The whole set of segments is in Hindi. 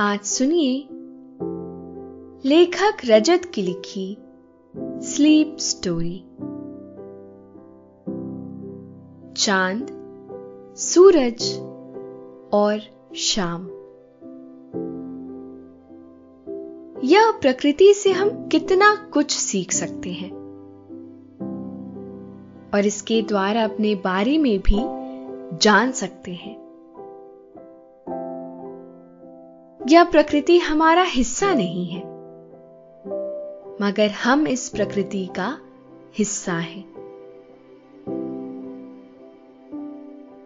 आज सुनिए लेखक रजत की लिखी स्लीप स्टोरी। चाँद, सूरज और शाम। यह प्रकृति से हम कितना कुछ सीख सकते हैं। और इसके द्वारा अपने बारे में भी जान सकते हैं। यह प्रकृति हमारा हिस्सा नहीं है। मगर हम इस प्रकृति का हिस्सा हैं।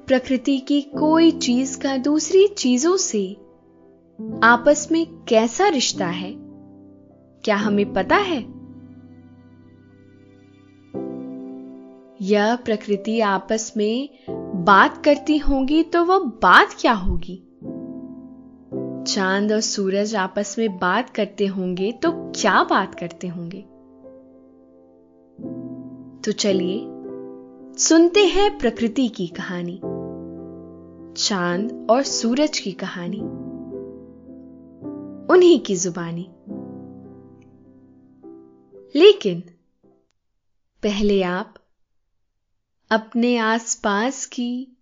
प्रकृति की कोई चीज़ का दूसरी चीज़ों से आपस में कैसा रिश्ता है, क्या हमें पता है? यह प्रकृति आपस में बात करती होंगी तो वह बात क्या होगी? चाँद और सूरज आपस में बात करते होंगे तो क्या बात करते होंगे? तो चलिए, सुनते हैं प्रकृति की कहानी, चाँद और सूरज की कहानी, उन्हीं की जुबानी। लेकिन पहले आप अपने आसपास की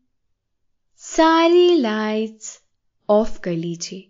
सारी लाइट्स ऑफ़ कर लीजिए।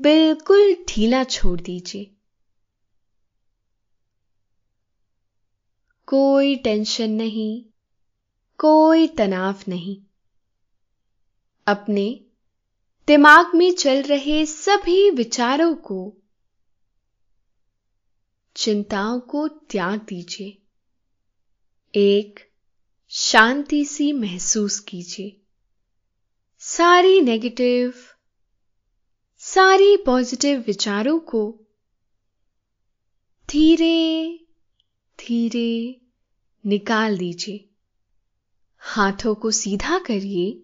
बिल्कुल ढीला छोड़ दीजिए। कोई टेंशन नहीं, कोई तनाव नहीं। अपने दिमाग में चल रहे सभी विचारों को, चिंताओं को त्याग दीजिए। एक शांति सी महसूस कीजिए। सारी नेगेटिव सारी पॉजिटिव विचारों को धीरे धीरे निकाल दीजिए। हाथों को सीधा करिए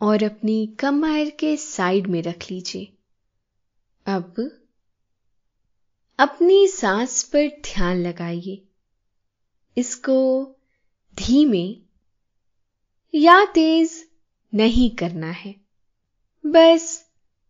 और अपनी कमर के साइड में रख लीजिए। अब अपनी सांस पर ध्यान लगाइए। इसको धीमे या तेज नहीं करना है। बस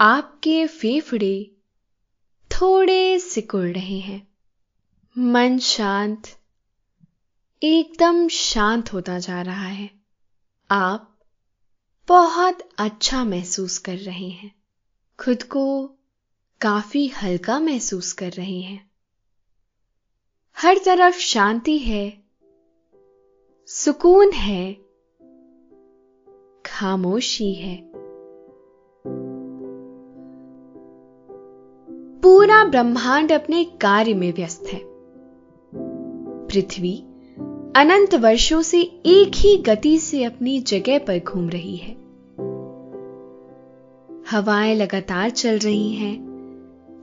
आपके फेफड़े थोड़े सिकुड़ रहे हैं। मन शांत, एकदम शांत होता जा रहा है। आप बहुत अच्छा महसूस कर रहे हैं। खुद को काफ़ी हल्का महसूस कर रहे हैं। हर तरफ़ शांति है, सुकून है, खामोशी है। ब्रह्मांड अपने कार्य में व्यस्त है। पृथ्वी अनंत वर्षों से एक ही गति से अपनी जगह पर घूम रही है। हवाएँ लगातार चल रही हैं,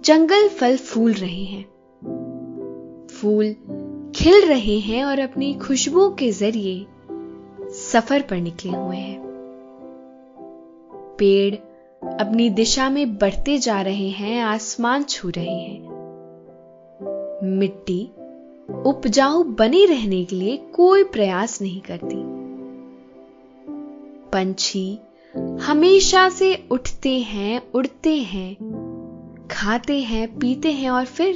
जंगल फल फूल रहे हैं। फूल खिल रहे हैं और अपनी खुशबू के ज़रिए सफ़र पर निकले हुए हैं। पेड़ अपनी दिशा में बढ़ते जा रहे हैं, आसमान छू रहे हैं। मिट्टी उपजाऊ बने रहने के लिए कोई प्रयास नहीं करती। पंछी हमेशा से उठते हैं, उड़ते हैं, खाते हैं, पीते हैं और फिर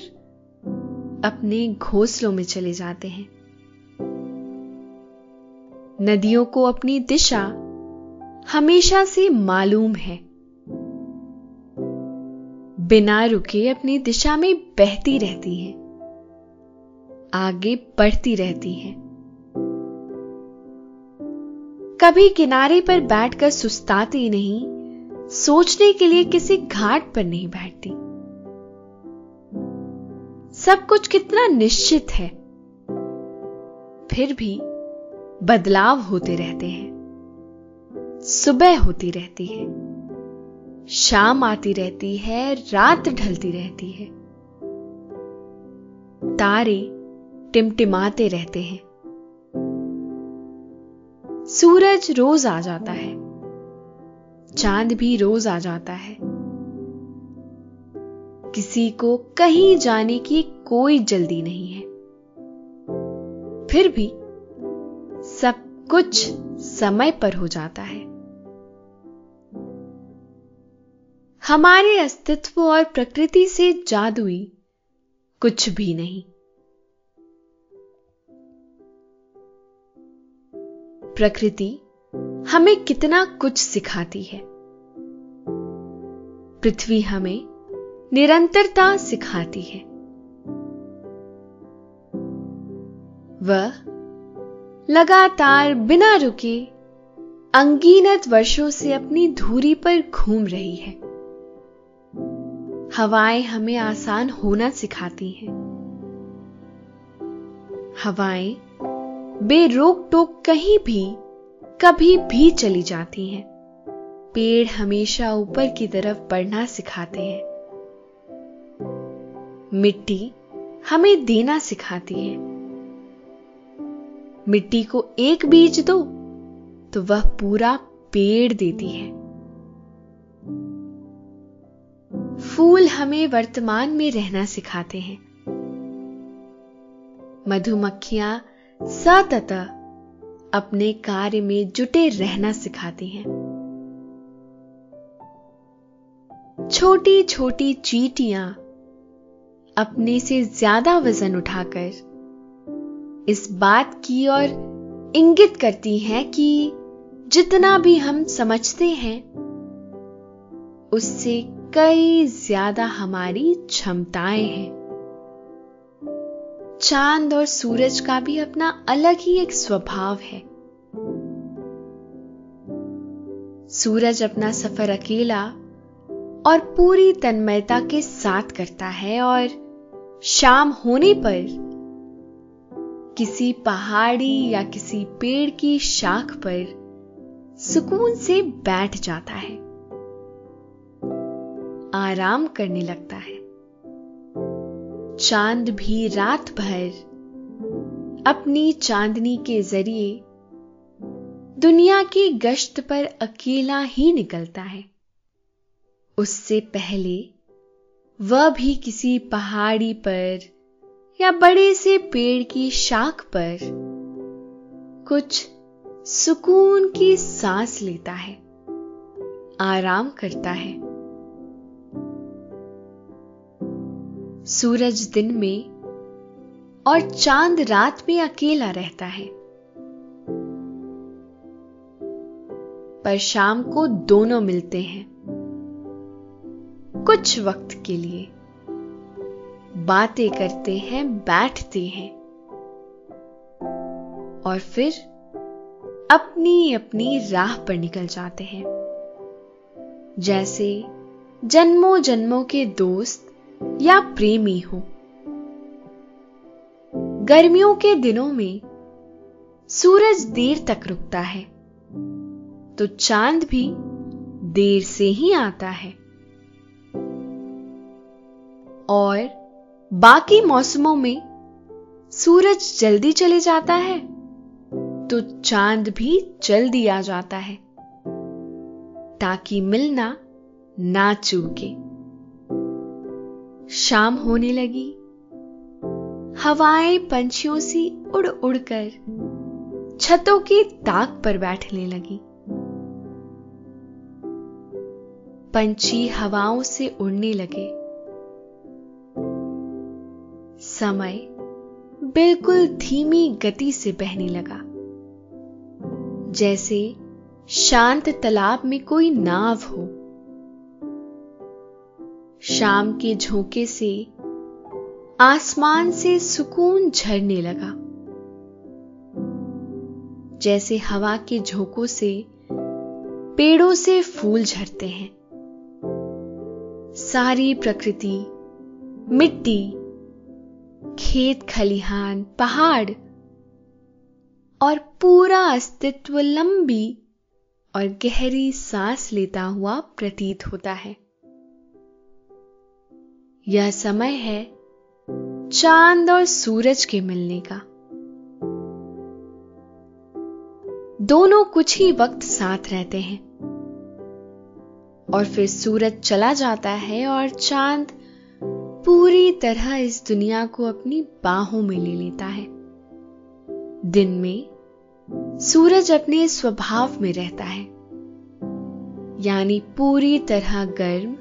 अपने घोंसलों में चले जाते हैं। नदियों को अपनी दिशा हमेशा से मालूम है। बिना रुके अपनी दिशा में बहती रहती है, आगे बढ़ती रहती है। कभी किनारे पर बैठकर सुस्ताती नहीं, सोचने के लिए किसी घाट पर नहीं बैठती। सब कुछ कितना निश्चित है, फिर भी बदलाव होते रहते हैं, सुबह होती रहती है। शाम आती रहती है, रात ढलती रहती है। तारे टिमटिमाते रहते हैं। सूरज रोज आ जाता है। चाँद भी रोज आ जाता है। किसी को कहीं जाने की कोई जल्दी नहीं है। फिर भी सब कुछ समय पर हो जाता है। हमारे अस्तित्व और प्रकृति से जादुई कुछ भी नहीं। प्रकृति हमें कितना कुछ सिखाती है। पृथ्वी हमें निरंतरता सिखाती है। वह लगातार बिना रुके अंगीनत वर्षों से अपनी धूरी पर घूम रही है। हवाएँ हमें आसान होना सिखाती हैं। हवाएँ बेरोक टोक कहीं भी, कभी भी चली जाती हैं। पेड़ हमेशा ऊपर की तरफ़ बढ़ना सिखाते हैं। मिट्टी हमें देना सिखाती है। मिट्टी को एक बीज दो तो वह पूरा पेड़ देती है। फूल हमें वर्तमान में रहना सिखाते हैं। मधुमक्खियाँ सतत अपने कार्य में जुटे रहना सिखाती हैं। छोटी छोटी चीटियाँ अपने से ज़्यादा वज़न उठाकर इस बात की ओर इंगित करती हैं कि जितना भी हम समझते हैं, उससे कई ज़्यादा हमारी क्षमताएँ हैं। चाँद और सूरज का भी अपना अलग ही एक स्वभाव है। सूरज अपना सफ़र अकेला और पूरी तन्मयता के साथ करता है और शाम होने पर किसी पहाड़ी या किसी पेड़ की शाख पर सुकून से बैठ जाता है। आराम करने लगता है। चाँद भी रात भर अपनी चांदनी के ज़रिए दुनिया की गश्त पर अकेला ही निकलता है। उससे पहले वह भी किसी पहाड़ी पर या बड़े से पेड़ की शाख पर कुछ सुकून की सांस लेता है, आराम करता है। सूरज दिन में और चाँद रात में अकेला रहता है। पर शाम को दोनों मिलते हैं। कुछ वक्त के लिए बातें करते हैं, बैठते हैं और फिर अपनी अपनी राह पर निकल जाते हैं। जैसे जन्मों जन्मों के दोस्त या प्रेमी हो। गर्मियों के दिनों में सूरज देर तक रुकता है तो चाँद भी देर से ही आता है। और बाकी मौसमों में सूरज जल्दी चले जाता है तो चाँद भी जल्दी आ जाता है, ताकि मिलना ना चूके। शाम होने लगी। हवाएँ पंछियों सी उड़ उड़कर छतों की ताक पर बैठने लगी। पंछी हवाओं से उड़ने लगे। समय बिल्कुल धीमी गति से बहने लगा। जैसे शांत तालाब में कोई नाव हो। शाम के झोंके से आसमान से सुकून झरने लगा। जैसे हवा के झोंकों से पेड़ों से फूल झरते हैं। सारी प्रकृति, मिट्टी, खेत खलिहान, पहाड़ और पूरा अस्तित्व लंबी और गहरी सांस लेता हुआ प्रतीत होता है। यह समय है चाँद और सूरज के मिलने का। दोनों कुछ ही वक्त साथ रहते हैं। और फिर सूरज चला जाता है और चाँद पूरी तरह इस दुनिया को अपनी बाहों में ले लेता है। दिन में सूरज अपने स्वभाव में रहता है, यानी पूरी तरह गर्म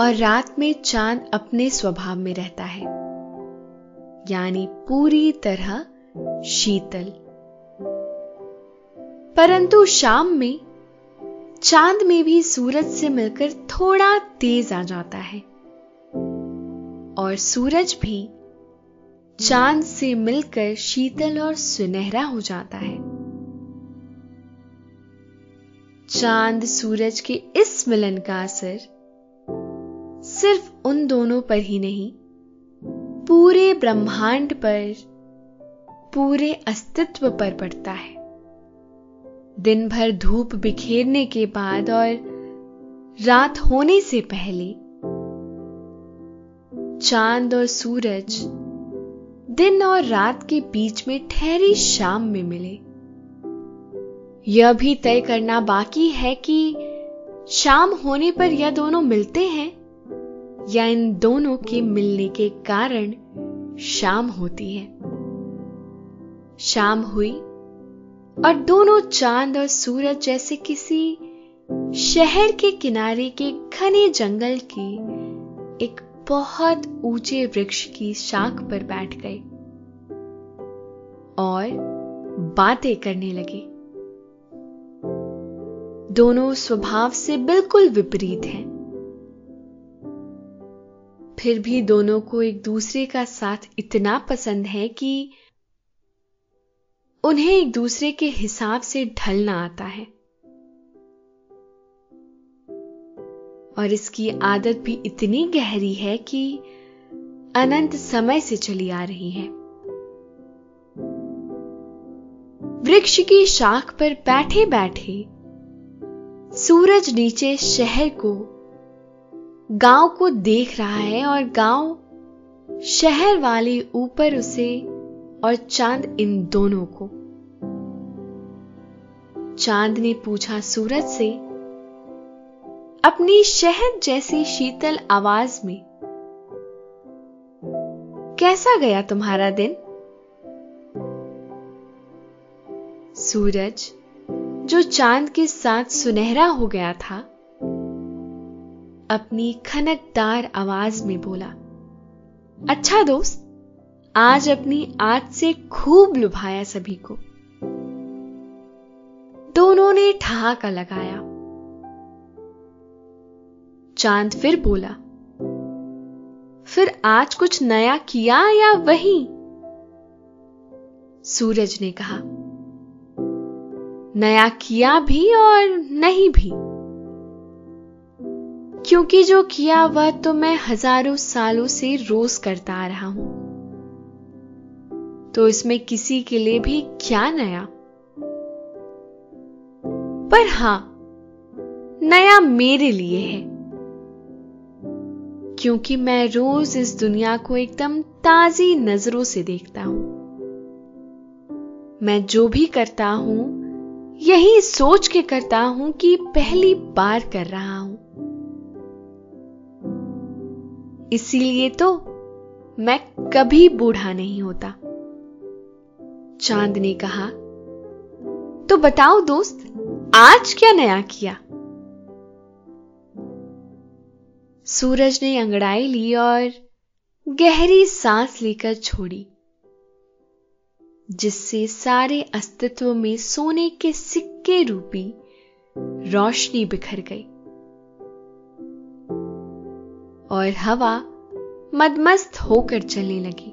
और रात में चाँद अपने स्वभाव में रहता है। यानी पूरी तरह शीतल। परंतु शाम में चाँद में भी सूरज से मिलकर थोड़ा तेज आ जाता है। और सूरज भी चाँद से मिलकर शीतल और सुनहरा हो जाता है। चाँद सूरज के इस मिलन का असर सिर्फ़ उन दोनों पर ही नहीं, पूरे ब्रह्मांड पर, पूरे अस्तित्व पर पड़ता है। दिन भर धूप बिखेरने के बाद और रात होने से पहले, चाँद और सूरज दिन और रात के बीच में ठहरी शाम में मिले। यह भी तय करना बाकी है कि शाम होने पर यह दोनों मिलते हैं। या इन दोनों के मिलने के कारण शाम होती है। शाम हुई और दोनों चाँद और सूरज जैसे किसी शहर के किनारे के घने जंगल के एक बहुत ऊँचे वृक्ष की शाख पर बैठ गए और बातें करने लगे। दोनों स्वभाव से बिल्कुल विपरीत हैं। फिर भी दोनों को एक दूसरे का साथ इतना पसंद है कि उन्हें एक दूसरे के हिसाब से ढलना आता है। और इसकी आदत भी इतनी गहरी है कि अनंत समय से चली आ रही है। वृक्ष की शाख पर बैठे बैठे सूरज नीचे शहर को गाँव को देख रहा है और गाँव शहर वाले ऊपर उसे और चाँद इन दोनों को। चाँद ने पूछा सूरज से, अपनी शहद जैसी शीतल आवाज़ में कैसा गया तुम्हारा दिन? सूरज, जो चाँद के साथ सुनहरा हो गया था अपनी खनकदार आवाज़ में बोला अच्छा दोस्त, आज अपनी आज से खूब लुभाया सभी को। दोनों ने ठहाका लगाया। चाँद फिर बोला, फिर आज कुछ नया किया या वही? सूरज ने कहा, नया किया भी और नहीं भी। क्योंकि जो किया वह तो मैं हज़ारों सालों से रोज करता आ रहा हूँ। तो इसमें किसी के लिए भी क्या नया? पर हाँ, नया मेरे लिए है। क्योंकि मैं रोज इस दुनिया को एकदम ताजी नज़रों से देखता हूँ। मैं जो भी करता हूँ, यही सोच के करता हूँ कि पहली बार कर रहा हूँ। इसीलिए तो मैं कभी बूढ़ा नहीं होता। चाँद ने कहा तो बताओ दोस्त, आज क्या नया किया? सूरज ने अंगड़ाई ली और गहरी सांस लेकर छोड़ी, जिससे सारे अस्तित्व में सोने के सिक्के रूपी रोशनी बिखर गई। और हवा मदमस्त होकर चलने लगी।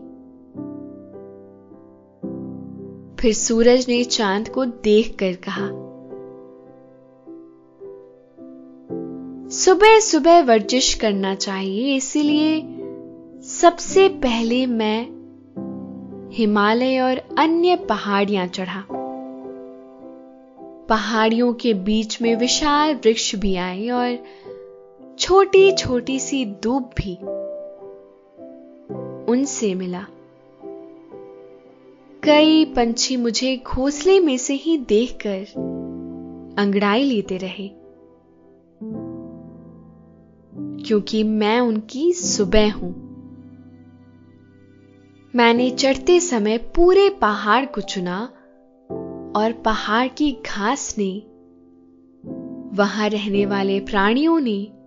फिर सूरज ने चाँद को देखकर कहा सुबह सुबह वर्जिश करना चाहिए, इसीलिए सबसे पहले मैं हिमालय और अन्य पहाड़ियाँ चढ़ा। पहाड़ियों के बीच में विशाल वृक्ष भी आए और छोटी छोटी सी दूब भी उनसे मिला। कई पंछी मुझे घोंसले में से ही देखकर अंगड़ाई लेते रहे, क्योंकि मैं उनकी सुबह हूँ। मैंने चढ़ते समय पूरे पहाड़ को चुना और पहाड़ की घास ने, वहाँ रहने वाले प्राणियों ने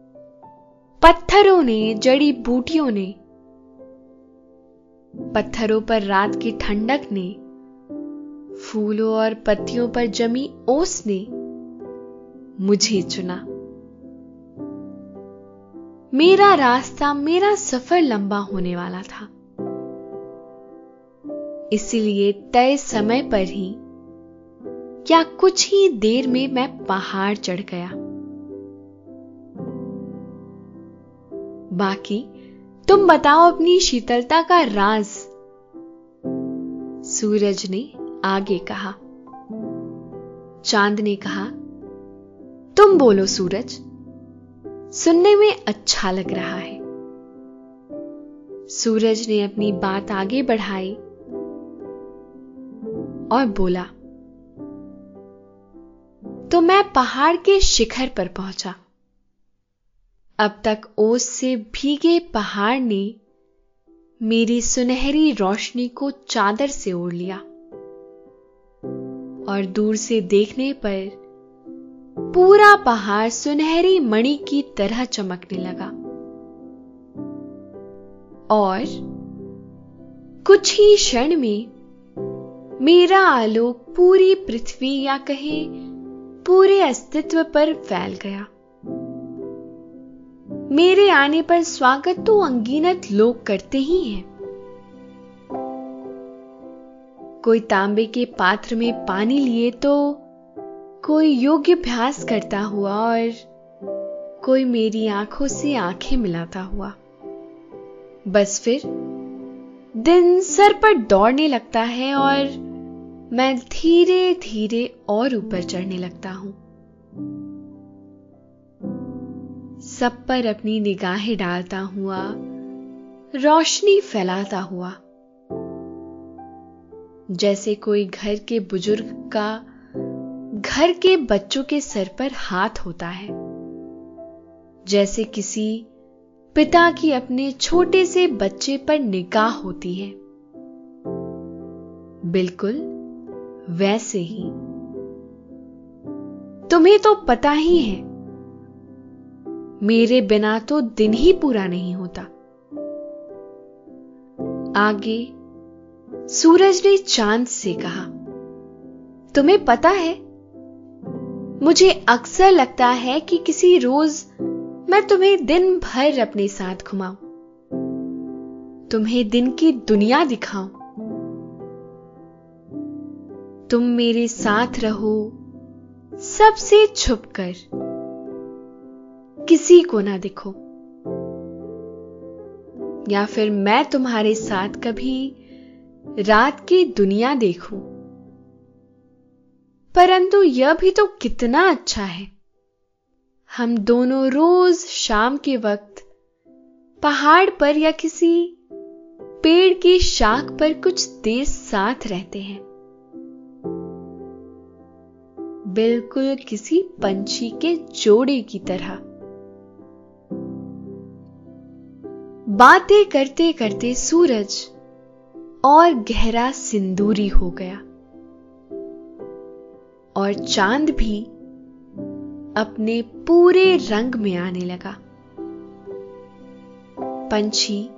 पत्थरों ने, जड़ी बूटियों ने, पत्थरों पर रात की ठंडक ने, फूलों और पत्तियों पर जमी ओस ने, मुझे चुना। मेरा रास्ता, मेरा सफ़र लंबा होने वाला था। इसलिए तय समय पर ही क्या कुछ ही देर में मैं पहाड़ चढ़ गया। बाकी, तुम बताओ अपनी शीतलता का राज। सूरज ने आगे कहा, चाँद ने कहा, तुम बोलो सूरज, सुनने में अच्छा लग रहा है। सूरज ने अपनी बात आगे बढ़ाई और बोला तो मैं पहाड़ के शिखर पर पहुँचा। अब तक ओस से भीगे पहाड़ ने मेरी सुनहरी रोशनी को चादर से ओढ़ लिया और दूर से देखने पर पूरा पहाड़ सुनहरी मणि की तरह चमकने लगा। और कुछ ही क्षण में मेरा आलोक पूरी पृथ्वी या कहे पूरे अस्तित्व पर फैल गया। मेरे आने पर स्वागत तो अंगीनत लोग करते ही हैं। कोई तांबे के पात्र में पानी लिए तो कोई योग्य अभ्यास करता हुआ और कोई मेरी आँखों से आँखें मिलाता हुआ। बस फिर दिन सर पर दौड़ने लगता है और मैं धीरे धीरे और ऊपर चढ़ने लगता हूँ। सब पर अपनी निगाहें डालता हुआ, रोशनी फैलाता हुआ। जैसे कोई घर के बुज़ुर्ग का, घर के बच्चों के सर पर हाथ होता है। जैसे किसी पिता की अपने छोटे से बच्चे पर निगाह होती है। बिल्कुल वैसे ही। तुम्हें तो पता ही है मेरे बिना तो दिन ही पूरा नहीं होता। आगे सूरज ने चाँद से कहा, तुम्हें पता है, मुझे अक्सर लगता है कि किसी रोज मैं तुम्हें दिन भर अपने साथ घुमाऊं, तुम्हें दिन की दुनिया दिखाऊँ। तुम मेरे साथ रहो, सबसे छुपकर किसी को ना दिखो। या फिर मैं तुम्हारे साथ कभी रात की दुनिया देखूँ। परंतु यह भी तो कितना अच्छा है। हम दोनों रोज शाम के वक्त पहाड़ पर या किसी पेड़ की शाख पर कुछ देर साथ रहते हैं। बिल्कुल किसी पंछी के जोड़े की तरह। बातें करते करते सूरज और गहरा सिंदूरी हो गया। और चाँद भी अपने पूरे रंग में आने लगा। पंछी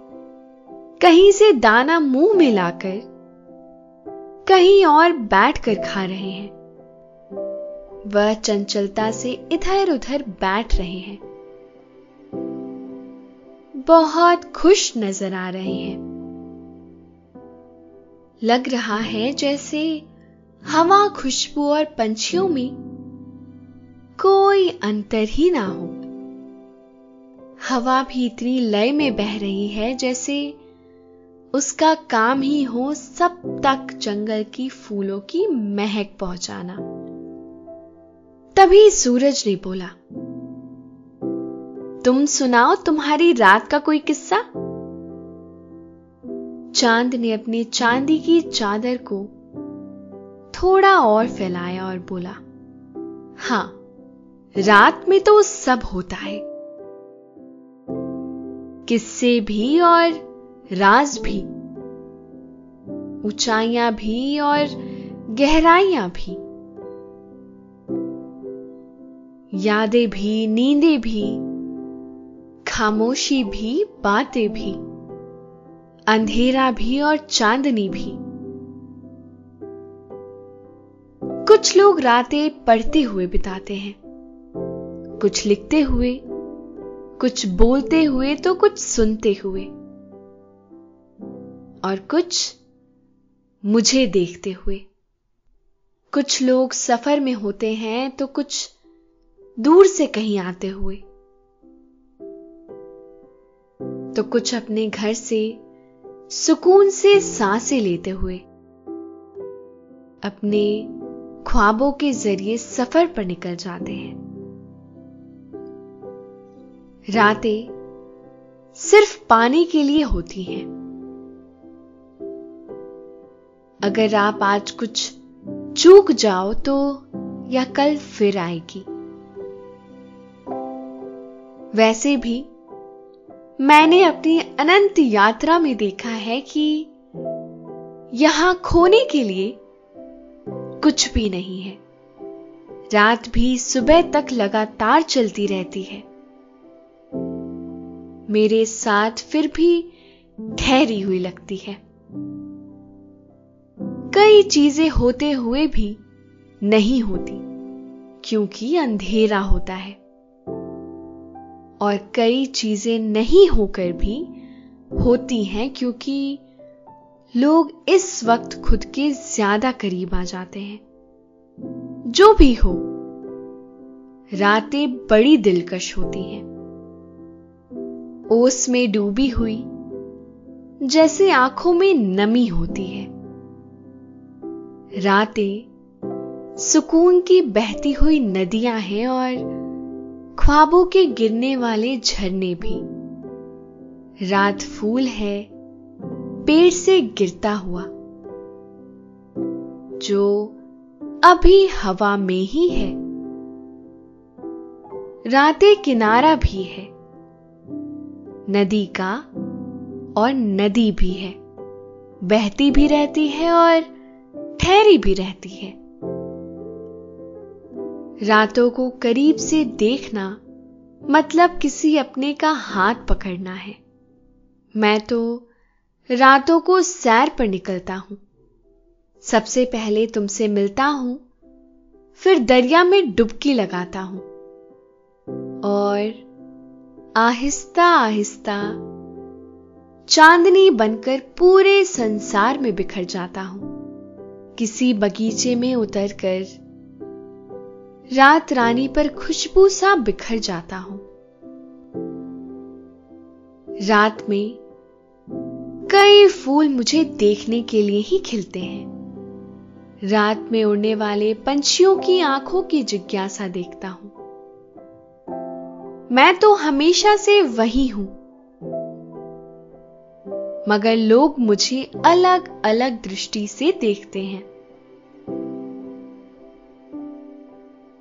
कहीं से दाना मुँह में लाकर कहीं और बैठकर खा रहे हैं। वह चंचलता से इधर उधर बैठ रहे हैं। बहुत खुश नज़र आ रहे हैं। लग रहा है जैसे हवा खुशबू और पंछियों में कोई अंतर ही ना हो। हवा भी इतनी लय में बह रही है जैसे उसका काम ही हो सब तक जंगल की फूलों की महक पहुंचाना। तभी सूरज ने बोला तुम सुनाओ तुम्हारी रात का कोई किस्सा? चाँद ने अपनी चांदी की चादर को थोड़ा और फैलाया और बोला, हाँ, रात में तो सब होता है। किस्से भी और राज भी, ऊंचाइयाँ भी और गहराइयाँ भी। यादें भी, नींदें भी खामोशी भी, बातें भी, अंधेरा भी और चांदनी भी। कुछ लोग रातें पढ़ते हुए बिताते हैं, कुछ लिखते हुए, कुछ बोलते हुए तो कुछ सुनते हुए, और कुछ मुझे देखते हुए। कुछ लोग सफ़र में होते हैं तो कुछ दूर से कहीं आते हुए। तो कुछ अपने घर से, सुकून से साँसें लेते हुए, अपने ख्वाबों के ज़रिए सफ़र पर निकल जाते हैं। रातें सिर्फ़ पाने के लिए होती हैं। अगर आप आज कुछ चूक जाओ तो या कल फिर आएगी। वैसे भी मैंने अपनी अनंत यात्रा में देखा है कि यहाँ खोने के लिए कुछ भी नहीं है। रात भी सुबह तक लगातार चलती रहती है। मेरे साथ फिर भी ठहरी हुई लगती है। कई चीज़ें होते हुए भी नहीं होती, क्योंकि अंधेरा होता है। और कई चीज़ें नहीं होकर भी होती हैं क्योंकि लोग इस वक्त खुद के ज़्यादा करीब आ जाते हैं। जो भी हो, रातें बड़ी दिलकश होती हैं। ओस में डूबी हुई, जैसे आँखों में नमी होती है। रातें सुकून की बहती हुई नदियाँ हैं और ख्वाबों के गिरने वाले झरने भी। रात फूल है, पेड़ से गिरता हुआ, जो अभी हवा में ही है। रातें किनारा भी है, नदी का और नदी भी है, बहती भी रहती है और ठहरी भी रहती है। रातों को करीब से देखना मतलब किसी अपने का हाथ पकड़ना है। मैं तो रातों को सैर पर निकलता हूँ। सबसे पहले तुमसे मिलता हूँ, फिर दरिया में डुबकी लगाता हूँ। और आहिस्ता आहिस्ता चांदनी बनकर पूरे संसार में बिखर जाता हूँ। किसी बगीचे में उतरकर रात रानी पर खुशबू सा बिखर जाता हूँ। रात में कई फूल मुझे देखने के लिए ही खिलते हैं। रात में उड़ने वाले पंछियों की आँखों की जिज्ञासा देखता हूँ। मैं तो हमेशा से वही हूँ। मगर लोग मुझे अलग अलग दृष्टि से देखते हैं।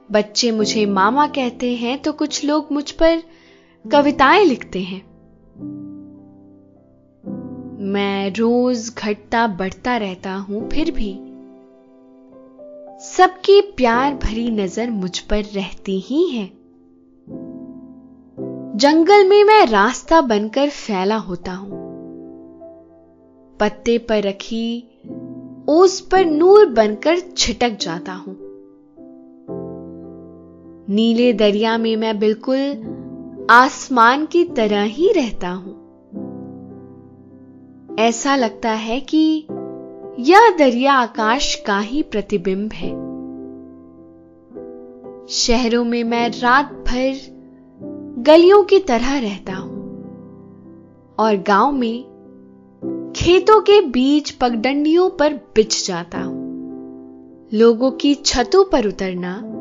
बच्चे मुझे मामा कहते हैं तो कुछ लोग मुझ पर कविताएँ लिखते हैं। मैं रोज घटता बढ़ता रहता हूँ, फिर भी सबकी प्यार भरी नज़र मुझ पर रहती ही है। जंगल में मैं रास्ता बनकर फैला होता हूँ। पत्ते पर रखी ओस पर नूर बनकर छिटक जाता हूँ। नीले दरिया में मैं बिल्कुल आसमान की तरह ही रहता हूँ। ऐसा लगता है कि यह दरिया आकाश का ही प्रतिबिंब है। शहरों में मैं रात भर गलियों की तरह रहता हूँ और गाँव में खेतों के बीच पगडंडियों पर बिछ जाता हूँ। लोगों की छतों पर उतरना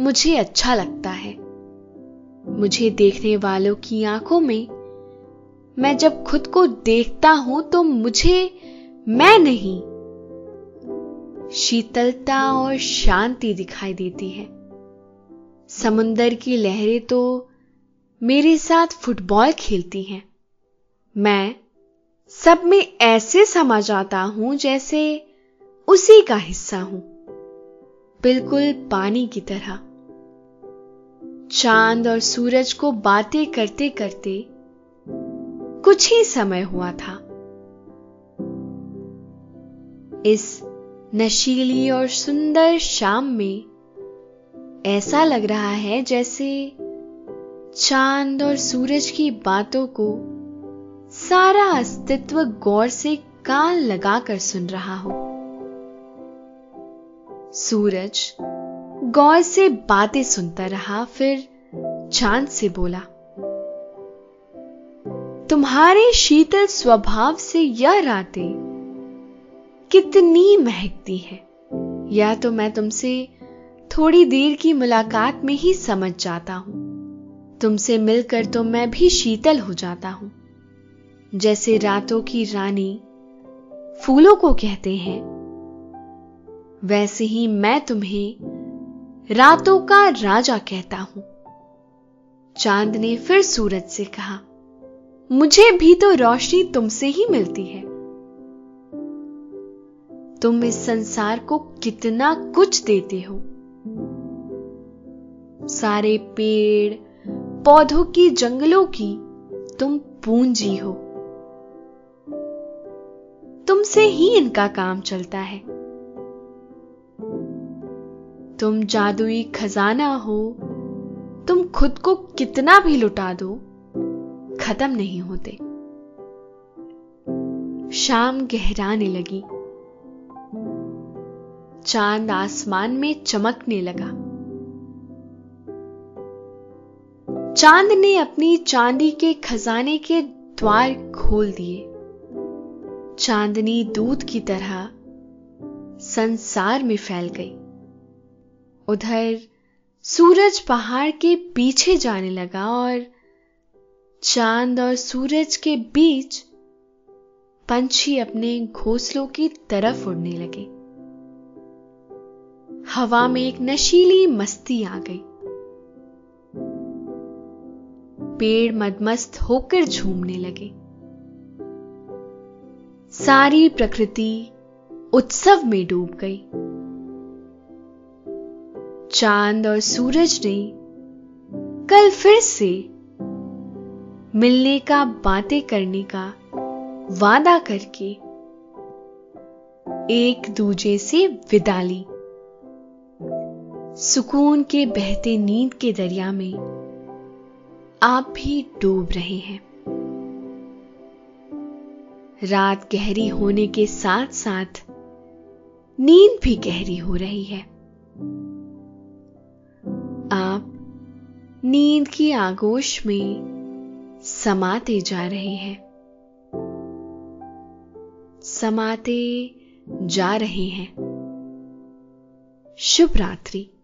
मुझे अच्छा लगता है। मुझे देखने वालों की आँखों में मैं जब खुद को देखता हूँ तो मुझे मैं नहीं। शीतलता और शांति दिखाई देती है। समुंदर की लहरें तो मेरे साथ फुटबॉल खेलती हैं। मैं सब में ऐसे समा जाता हूँ जैसे उसी का हिस्सा हूँ। बिल्कुल पानी की तरह। चाँद और सूरज को बातें करते करते कुछ ही समय हुआ था। इस नशीली और सुंदर शाम में ऐसा लग रहा है जैसे चाँद और सूरज की बातों को सारा अस्तित्व गौर से कान लगाकर सुन रहा हो। सूरज गौर से बातें सुनता रहा, फिर चाँद से बोला, तुम्हारे शीतल स्वभाव से यह रातें कितनी महकती है। या तो मैं तुमसे थोड़ी देर की मुलाकात में ही समझ जाता हूँ। तुमसे मिलकर तो मैं भी शीतल हो जाता हूँ। जैसे रातों की रानी फूलों को कहते हैं, वैसे ही मैं तुम्हें रातों का राजा कहता हूँ। चाँद ने फिर सूरज से कहा, मुझे भी तो रोशनी तुमसे ही मिलती है। तुम इस संसार को कितना कुछ देते हो। सारे पेड़, पौधों की जंगलों की तुम पूंजी हो। तुमसे ही इनका काम चलता है। तुम जादुई खजाना हो, तुम खुद को कितना भी लुटा दो, खत्म नहीं होते। शाम गहराने लगी। चाँद आसमान में चमकने लगा। चाँद ने अपनी चांदी के खजाने के द्वार खोल दिए। चांदनी दूध की तरह संसार में फैल गई। उधर सूरज पहाड़ के पीछे जाने लगा और चाँद और सूरज के बीच पंछी अपने घोंसलों की तरफ़ उड़ने लगे। हवा में एक नशीली मस्ती आ गई। पेड़ मदमस्त होकर झूमने लगे। सारी प्रकृति उत्सव में डूब गई। चाँद और सूरज ने कल फिर से मिलने का, बातें करने का वादा करके एक दूजे से विदा ली। सुकून के बहते नींद के दरिया में आप भी डूब रहे हैं। रात गहरी होने के साथ साथ नींद भी गहरी हो रही है। आप नींद की आगोश में समाते जा रहे हैं। समाते जा रहे हैं। शुभ रात्रि।